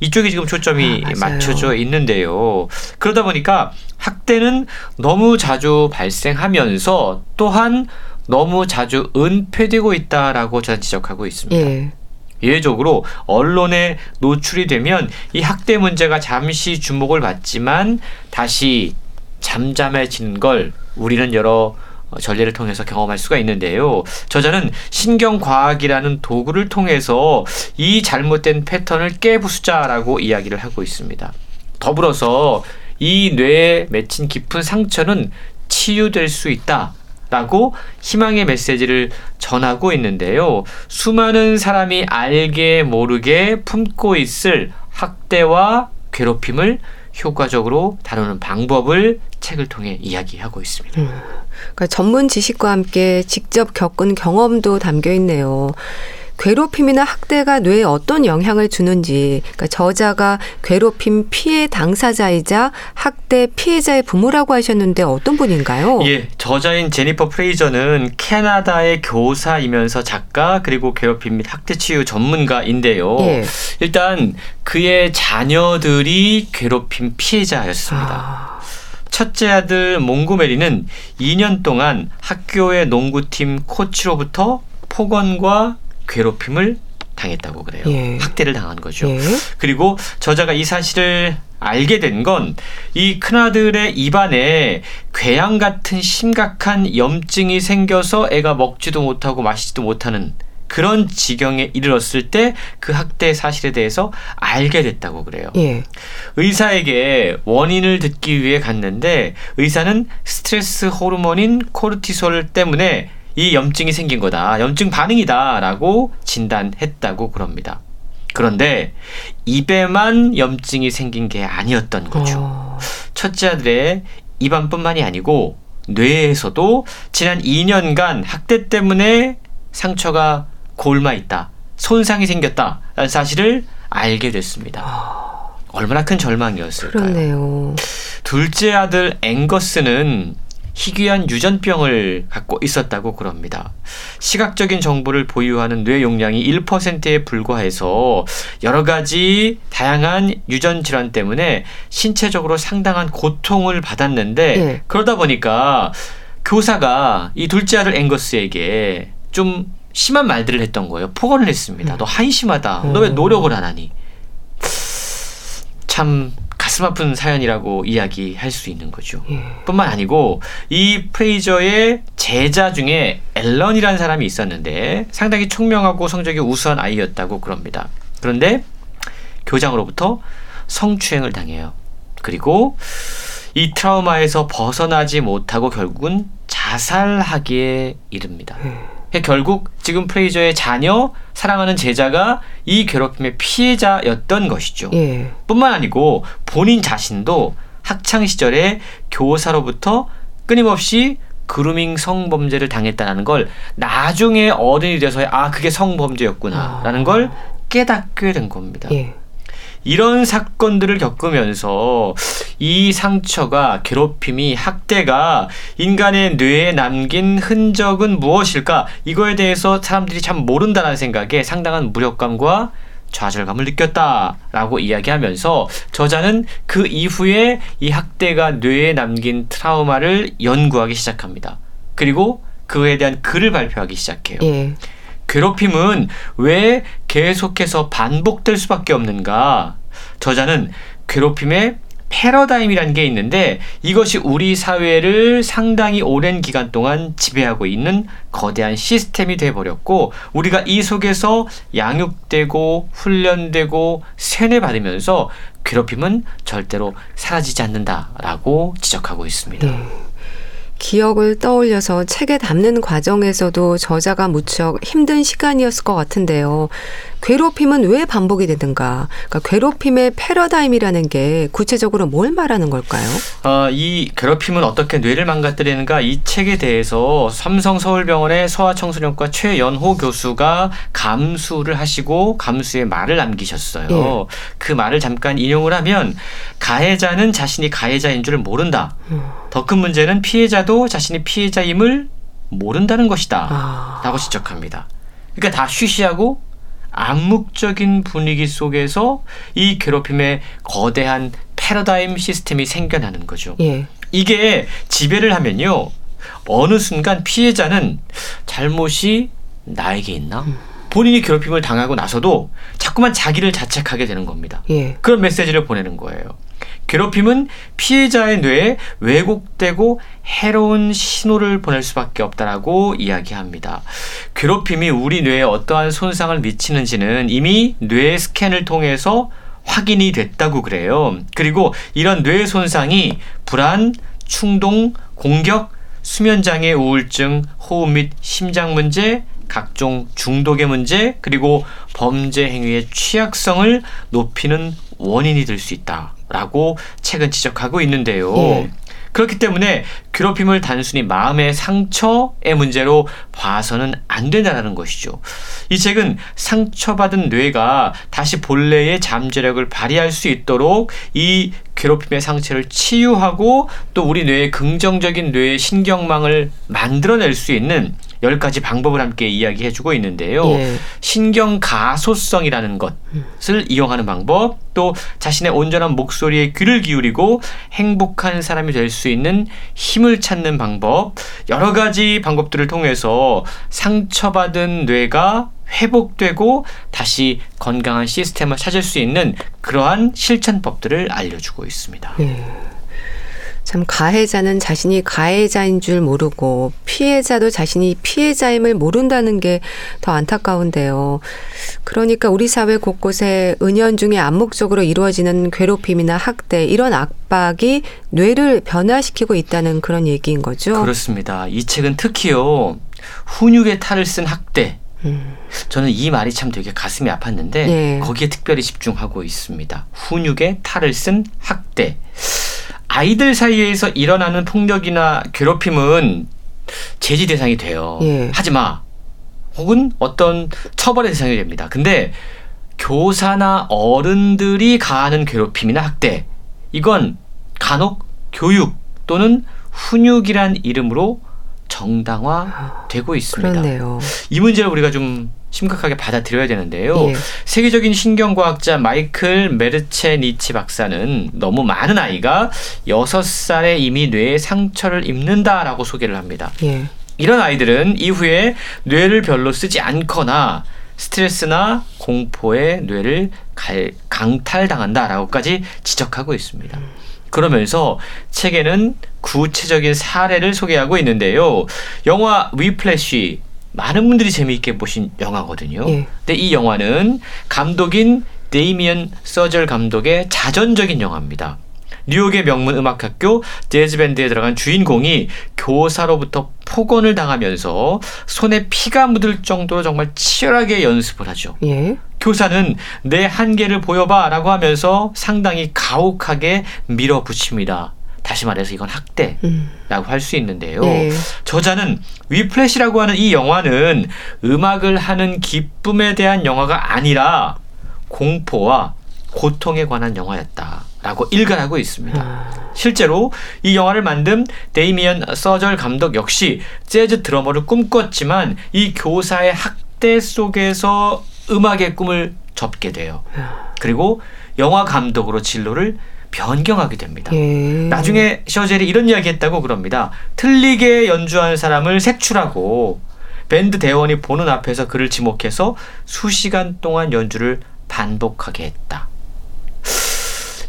이쪽에 지금 초점이 아, 맞춰져 있는데요. 그러다 보니까 학대는 너무 자주 발생하면서 또한 너무 자주 은폐되고 있다라고 저는 지적하고 있습니다. 예. 예외적으로 언론에 노출이 되면 이 학대 문제가 잠시 주목을 받지만 다시 잠잠해진 걸 우리는 여러 어, 전례를 통해서 경험할 수가 있는데요. 저자는 신경과학이라는 도구를 통해서 이 잘못된 패턴을 깨부수자라고 이야기를 하고 있습니다. 더불어서 이 뇌에 맺힌 깊은 상처는 치유될 수 있다. 라고 희망의 메시지를 전하고 있는데요. 수많은 사람이 알게 모르게 품고 있을 학대와 괴롭힘을 효과적으로 다루는 방법을 책을 통해 이야기하고 있습니다. 음, 그러니까 전문 지식과 함께 직접 겪은 경험도 담겨 있네요. 괴롭힘이나 학대가 뇌에 어떤 영향을 주는지, 그러니까 저자가 괴롭힘 피해 당사자이자 학대 피해자의 부모라고 하셨는데 어떤 분인가요? 예, 저자인 제니퍼 프레이저는 캐나다의 교사이면서 작가 그리고 괴롭힘 및 학대 치유 전문가인데요. 예. 일단 그의 자녀들이 괴롭힘 피해자였습니다. 아. 첫째 아들 몽고메리는 2년 동안 학교의 농구팀 코치로부터 폭언과 괴롭힘을 당했다고 그래요. 예. 학대를 당한 거죠. 예. 그리고 저자가 이 사실을 알게 된 건 이 큰아들의 입안에 궤양 같은 심각한 염증이 생겨서 애가 먹지도 못하고 마시지도 못하는 그런 지경에 이르렀을 때 그 학대 사실에 대해서 알게 됐다고 그래요. 예. 의사에게 원인을 듣기 위해 갔는데 의사는 스트레스 호르몬인 코르티솔 때문에 이 염증이 생긴 거다. 염증 반응이다라고 진단했다고 그럽니다. 그런데 입에만 염증이 생긴 게 아니었던 거죠. 어... 첫째 아들의 입안뿐만이 아니고 뇌에서도 지난 2년간 학대 때문에 상처가 골마 있다. 손상이 생겼다라는 사실을 알게 됐습니다. 아... 얼마나 큰 절망이었을까요? 그렇네요. 둘째 아들 앵거스는 희귀한 유전병을 갖고 있었다고 그럽니다. 시각적인 정보를 보유하는 뇌 용량이 1%에 불과해서 여러 가지 다양한 유전 질환 때문에 신체적으로 상당한 고통을 받았는데 네. 그러다 보니까 교사가 이 둘째 아들 앵거스에게 좀 심한 말들을 했던 거예요. 폭언을 했습니다. 음. 너 한심하다. 너 왜 노력을 안 하니? 참 가슴 아픈 사연이라고 이야기할 수 있는 거죠. 예. 뿐만 아니고 이 프레이저의 제자 중에 앨런이라는 사람이 있었는데 상당히 총명하고 성적이 우수한 아이였다고 그럽니다. 그런데 교장으로부터 성추행을 당해요. 그리고 이 트라우마에서 벗어나지 못하고 결국은 자살하기에 이릅니다. 예. 결국 지금 프레이저의 자녀, 사랑하는 제자가 이 괴롭힘의 피해자였던 것이죠. 예. 뿐만 아니고 본인 자신도 학창 시절에 교사로부터 끊임없이 그루밍 성범죄를 당했다는 걸 나중에 어른이 돼서 아 그게 성범죄였구나라는 아. 걸 깨닫게 된 겁니다. 예. 이런 사건들을 겪으면서 이 상처가 괴롭힘이 학대가 인간의 뇌에 남긴 흔적은 무엇일까 이거에 대해서 사람들이 참 모른다는 생각에 상당한 무력감과 좌절감을 느꼈다라고 이야기하면서 저자는 그 이후에 이 학대가 뇌에 남긴 트라우마를 연구하기 시작합니다. 그리고 그에 대한 글을 발표하기 시작해요. 예. 괴롭힘은 왜 계속해서 반복될 수밖에 없는가? 저자는 괴롭힘의 패러다임이라는 게 있는데 이것이 우리 사회를 상당히 오랜 기간 동안 지배하고 있는 거대한 시스템이 돼 버렸고 우리가 이 속에서 양육되고 훈련되고 세뇌받으면서 괴롭힘은 절대로 사라지지 않는다라고 지적하고 있습니다. 네. 기억을 떠올려서 책에 담는 과정에서도 저자가 무척 힘든 시간이었을 것 같은데요. 괴롭힘은 왜 반복이 되는가? 그러니까 괴롭힘의 패러다임이라는 게 구체적으로 뭘 말하는 걸까요? 어, 이 괴롭힘은 어떻게 뇌를 망가뜨리는가 이 책에 대해서 삼성 서울병원의 소아청소년과 최연호 교수가 감수를 하시고 감수의 말을 남기셨어요. 예. 그 말을 잠깐 인용을 하면 가해자는 자신이 가해자인 줄 모른다. 음. 더큰 문제는 피해자도 자신이 피해자임을 모른다는 것이다. 아. 라고 지적합니다. 그러니까 다 쉬쉬하고 암묵적인 분위기 속에서 이 괴롭힘의 거대한 패러다임 시스템이 생겨나는 거죠. 예. 이게 지배를 하면요. 어느 순간 피해자는 잘못이 나에게 있나? 음. 본인이 괴롭힘을 당하고 나서도 자꾸만 자기를 자책하게 되는 겁니다. 예. 그런 메시지를 보내는 거예요. 괴롭힘은 피해자의 뇌에 왜곡되고 해로운 신호를 보낼 수밖에 없다라고 이야기합니다. 괴롭힘이 우리 뇌에 어떠한 손상을 미치는지는 이미 뇌 스캔을 통해서 확인이 됐다고 그래요. 그리고 이런 뇌 손상이 불안, 충동, 공격, 수면장애 우울증, 호흡 및 심장 문제, 각종 중독의 문제, 그리고 범죄 행위의 취약성을 높이는 원인이 될 수 있다. 라고 책은 지적하고 있는데요. 예. 그렇기 때문에 괴롭힘을 단순히 마음의 상처의 문제로 봐서는 안 된다는 것이죠. 이 책은 상처받은 뇌가 다시 본래의 잠재력을 발휘할 수 있도록 이 괴롭힘의 상처를 치유하고 또 우리 뇌의 긍정적인 뇌의 신경망을 만들어낼 수 있는 10가지 방법을 함께 이야기해 주고 있는데요. 예. 신경 가소성이라는 것을 음. 이용하는 방법, 또 자신의 온전한 목소리에 귀를 기울이고 행복한 사람이 될 수 있는 힘을 찾는 방법, 여러 가지 방법들을 통해서 상처받은 뇌가 회복되고 다시 건강한 시스템을 찾을 수 있는 그러한 실천법들을 알려주고 있습니다. 네. 참 가해자는 자신이 가해자인 줄 모르고 피해자도 자신이 피해자임을 모른다는 게 더 안타까운데요. 그러니까 우리 사회 곳곳에 은연중에 암묵적으로 이루어지는 괴롭힘이나 학대 이런 압박이 뇌를 변화시키고 있다는 그런 얘기인 거죠. 그렇습니다. 이 책은 특히요. 훈육의 탈을 쓴 학대 음. 저는 이 말이 참 되게 가슴이 아팠는데 네. 거기에 특별히 집중하고 있습니다. 훈육의 탈을 쓴 학대. 아이들 사이에서 일어나는 폭력이나 괴롭힘은 제지 대상이 돼요. 예. 하지 마. 혹은 어떤 처벌의 대상이 됩니다. 근데 교사나 어른들이 가하는 괴롭힘이나 학대 이건 간혹 교육 또는 훈육이란 이름으로 정당화되고 있습니다. 그렇네요. 이 문제를 우리가 좀 심각하게 받아들여야 되는데요. 예. 세계적인 신경과학자 마이클 메르체니치 박사는 너무 많은 아이가 6살에 이미 뇌에 상처를 입는다라고 소개를 합니다. 예. 이런 아이들은 이후에 뇌를 별로 쓰지 않거나 스트레스나 공포에 뇌를 강탈당한다라고까지 지적하고 있습니다. 그러면서 책에는 구체적인 사례를 소개하고 있는데요. 영화 위플래시 많은 분들이 재미있게 보신 영화거든요. 예. 근데 이 영화는 감독인 데이미언 서절 감독의 자전적인 영화입니다. 뉴욕의 명문 음악학교 재즈밴드에 들어간 주인공이 교사로부터 폭언을 당하면서 손에 피가 묻을 정도로 정말 치열하게 연습을 하죠. 예. 교사는 내 한계를 보여봐 라고 하면서 상당히 가혹하게 밀어붙입니다. 다시 말해서 이건 학대라고 음. 할수 있는데요. 네. 저자는 위플래시라고 하는 이 영화는 음악을 하는 기쁨에 대한 영화가 아니라 공포와 고통에 관한 영화였다라고 일갈하고 있습니다. 아. 실제로 이 영화를 만든 데이미언 서절 감독 역시 재즈 드러머를 꿈꿨지만 이 교사의 학대 속에서 음악의 꿈을 접게 돼요. 아. 그리고 영화 감독으로 진로를 변경하게 됩니다. 예. 나중에 셔젤이 이런 이야기 했다고 그럽니다. 틀리게 연주하는 사람을 색출하고 밴드 대원이 보는 앞에서 그를 지목해서 수시간 동안 연주를 반복하게 했다.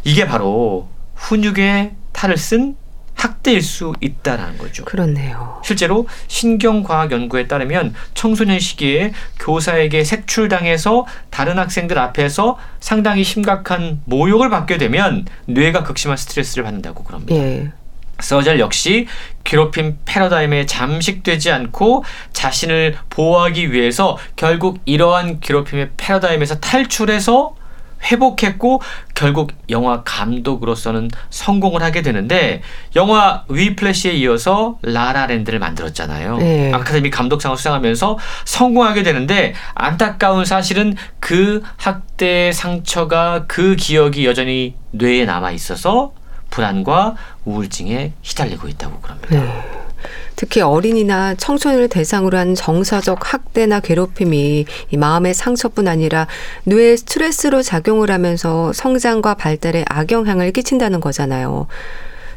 이게 바로 훈육의 탈을 쓴 학대일 수 있다라는 거죠. 그렇네요. 실제로 신경과학 연구에 따르면 청소년 시기에 교사에게 색출당해서 다른 학생들 앞에서 상당히 심각한 모욕을 받게 되면 뇌가 극심한 스트레스를 받는다고 그럽니다. 예. 서절 역시 괴롭힘 패러다임에 잠식되지 않고 자신을 보호하기 위해서 결국 이러한 괴롭힘의 패러다임에서 탈출해서 회복했고 결국 영화 감독으로서는 성공을 하게 되는데 영화 위플래시에 이어서 라라랜드를 만들었잖아요. 네. 아카데미 감독상을 수상하면서 성공하게 되는데 안타까운 사실은 그 학대 상처가 그 기억이 여전히 뇌에 남아 있어서 불안과 우울증에 시달리고 있다고 그럽니다. 네. 특히 어린이나 청소년을 대상으로 한 정서적 학대나 괴롭힘이 이 마음의 상처뿐 아니라 뇌에 스트레스로 작용을 하면서 성장과 발달에 악영향을 끼친다는 거잖아요.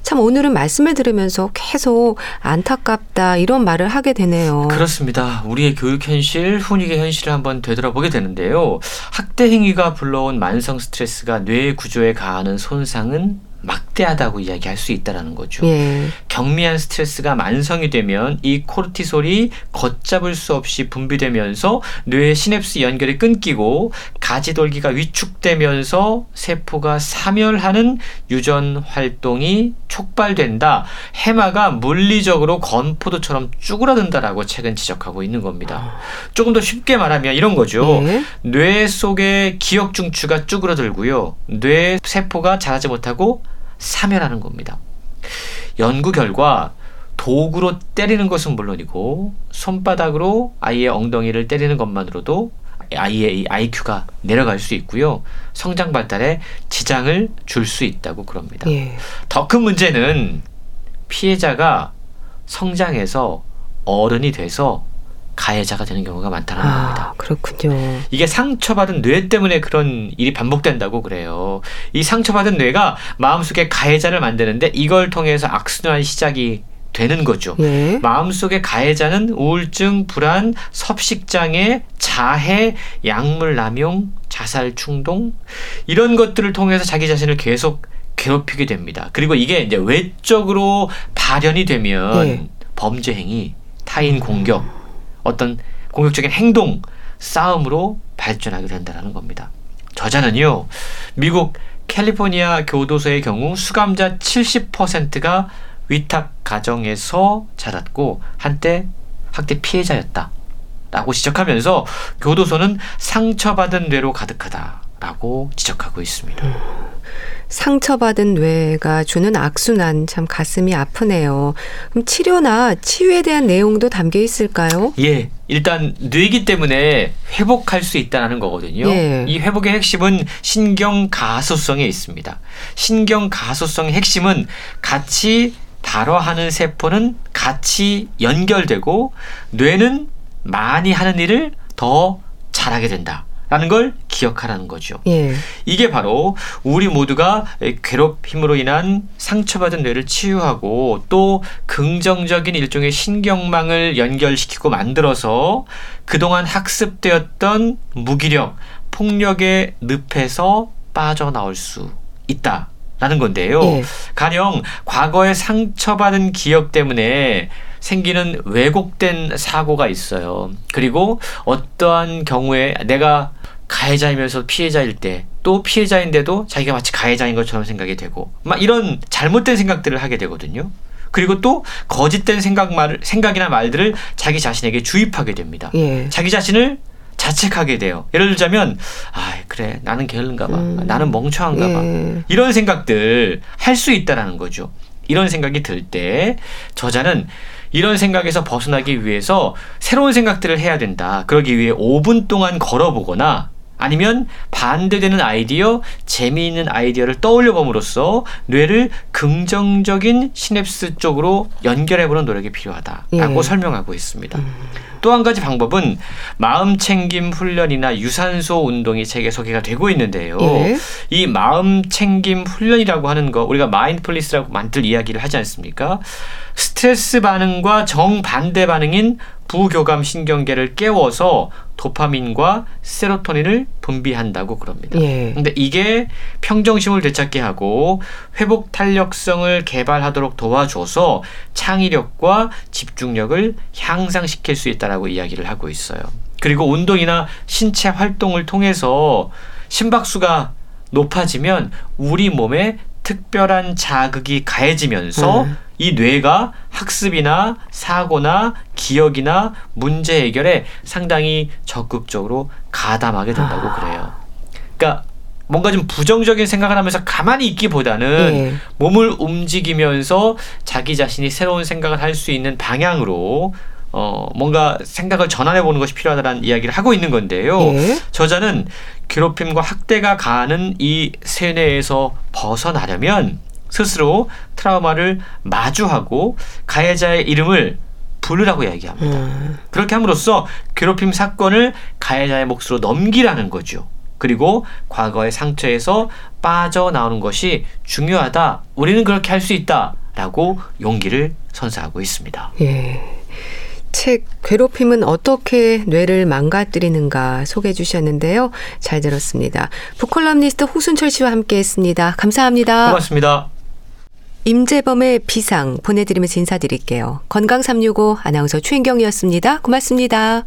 참 오늘은 말씀을 들으면서 계속 안타깝다 이런 말을 하게 되네요. 그렇습니다. 우리의 교육 현실, 훈육의 현실을 한번 되돌아보게 되는데요. 학대 행위가 불러온 만성 스트레스가 뇌 구조에 가하는 손상은 막대하다고 이야기할 수 있다라는 거죠. 예. 경미한 스트레스가 만성이 되면 이 코르티솔이 걷잡을 수 없이 분비되면서 뇌의 시냅스 연결이 끊기고 가지돌기가 위축되면서 세포가 사멸하는 유전 활동이 촉발된다. 해마가 물리적으로 건포도처럼 쭈그러든다라고 책은 지적하고 있는 겁니다. 조금 더 쉽게 말하면 이런 거죠. 예. 뇌 속의 기억 중추가 쭈그러들고요. 뇌 세포가 자라지 못하고 사멸하는 겁니다. 연구 결과 도구로 때리는 것은 물론이고 손바닥으로 아이의 엉덩이를 때리는 것만으로도 아이의 IQ가 내려갈 수 있고요. 성장 발달에 지장을 줄 수 있다고 그럽니다. 예. 더큰 문제는 피해자가 성장해서 어른이 돼서 가해자가 되는 경우가 많다는 아, 겁니다. 그렇군요. 이게 상처받은 뇌 때문에 그런 일이 반복된다고 그래요. 이 상처받은 뇌가 마음속에 가해자를 만드는데 이걸 통해서 악순환 시작이 되는 거죠. 예. 마음속에 가해자는 우울증, 불안, 섭식장애, 자해, 약물 남용, 자살 충동 이런 것들을 통해서 자기 자신을 계속 괴롭히게 됩니다. 그리고 이게 이제 외적으로 발현이 되면 예. 범죄 행위, 타인 공격, 어떤 공격적인 행동, 싸움으로 발전하게 된다는 겁니다. 저자는요, 미국 캘리포니아 교도소의 경우 수감자 70%가 위탁 가정에서 자랐고 한때 학대 피해자였다. 라고 지적하면서 교도소는 상처받은 뇌로 가득하다 라고 지적하고 있습니다. 음. 상처받은 뇌가 주는 악순환 참 가슴이 아프네요. 그럼 치료나 치유에 대한 내용도 담겨 있을까요? 예. 일단 뇌기 때문에 회복할 수 있다는 거거든요. 예. 이 회복의 핵심은 신경 가소성에 있습니다. 신경 가소성의 핵심은 같이 발화하는 세포는 같이 연결되고 뇌는 많이 하는 일을 더 잘하게 된다. 라는 걸 기억하라는 거죠. 예. 이게 바로 우리 모두가 괴롭힘으로 인한 상처받은 뇌를 치유하고 또 긍정적인 일종의 신경망을 연결시키고 만들어서 그동안 학습되었던 무기력, 폭력의 늪에서 빠져나올 수 있다. 라는 건데요. 예. 가령 과거에 상처받은 기억 때문에 생기는 왜곡된 사고가 있어요. 그리고 어떠한 경우에 내가 가해자이면서 피해자일 때 또 피해자인데도 자기가 마치 가해자인 것처럼 생각이 되고 막 이런 잘못된 생각들을 하게 되거든요. 그리고 또 거짓된 생각 말 생각이나 말들을 자기 자신에게 주입하게 됩니다. 예. 자기 자신을 자책하게 돼요. 예를 들자면 아 그래 나는 게을른가 봐. 음. 나는 멍청한가 봐. 예. 이런 생각들 할 수 있다라는 거죠. 이런 생각이 들 때 저자는 이런 생각에서 벗어나기 위해서 새로운 생각들을 해야 된다. 그러기 위해 5분 동안 걸어보거나 아니면 반대되는 아이디어, 재미있는 아이디어를 떠올려 봄으로써 뇌를 긍정적인 시냅스 쪽으로 연결해 보는 노력이 필요하다라고 예. 설명하고 있습니다. 음. 또한 가지 방법은 마음 챙김 훈련이나 유산소 운동이 책에 소개가 되고 있는데요. 예. 이 마음 챙김 훈련이라고 하는 거 우리가 마인드풀리스라고 만들 이야기를 하지 않습니까? 스트레스 반응과 정반대 반응인 부교감 신경계를 깨워서 도파민과 세로토닌을 분비한다고 그럽니다. 예. 근데 이게 평정심을 되찾게 하고 회복 탄력성을 개발하도록 도와줘서 창의력과 집중력을 향상시킬 수 있다라고 이야기를 하고 있어요. 그리고 운동이나 신체 활동을 통해서 심박수가 높아지면 우리 몸에 특별한 자극이 가해지면서 음. 이 뇌가 학습이나 사고나 기억이나 문제 해결에 상당히 적극적으로 가담하게 된다고 그래요. 그러니까 뭔가 좀 부정적인 생각을 하면서 가만히 있기보다는 네. 몸을 움직이면서 자기 자신이 새로운 생각을 할 수 있는 방향으로 어, 뭔가 생각을 전환해 보는 것이 필요하다는 이야기를 하고 있는 건데요. 네. 저자는 괴롭힘과 학대가 가하는 이 세뇌에서 벗어나려면 스스로 트라우마를 마주하고 가해자의 이름을 부르라고 이야기합니다. 음. 그렇게 함으로써 괴롭힘 사건을 가해자의 몫으로 넘기라는 거죠. 그리고 과거의 상처에서 빠져나오는 것이 중요하다. 우리는 그렇게 할 수 있다. 라고 용기를 선사하고 있습니다. 예. 책 괴롭힘은 어떻게 뇌를 망가뜨리는가 소개해 주셨는데요. 잘 들었습니다. 북컬럼니스트 홍순철 씨와 함께 했습니다. 감사합니다. 고맙습니다. 임재범의 비상 보내드리면서 인사드릴게요. 건강365 아나운서 최인경이었습니다. 고맙습니다.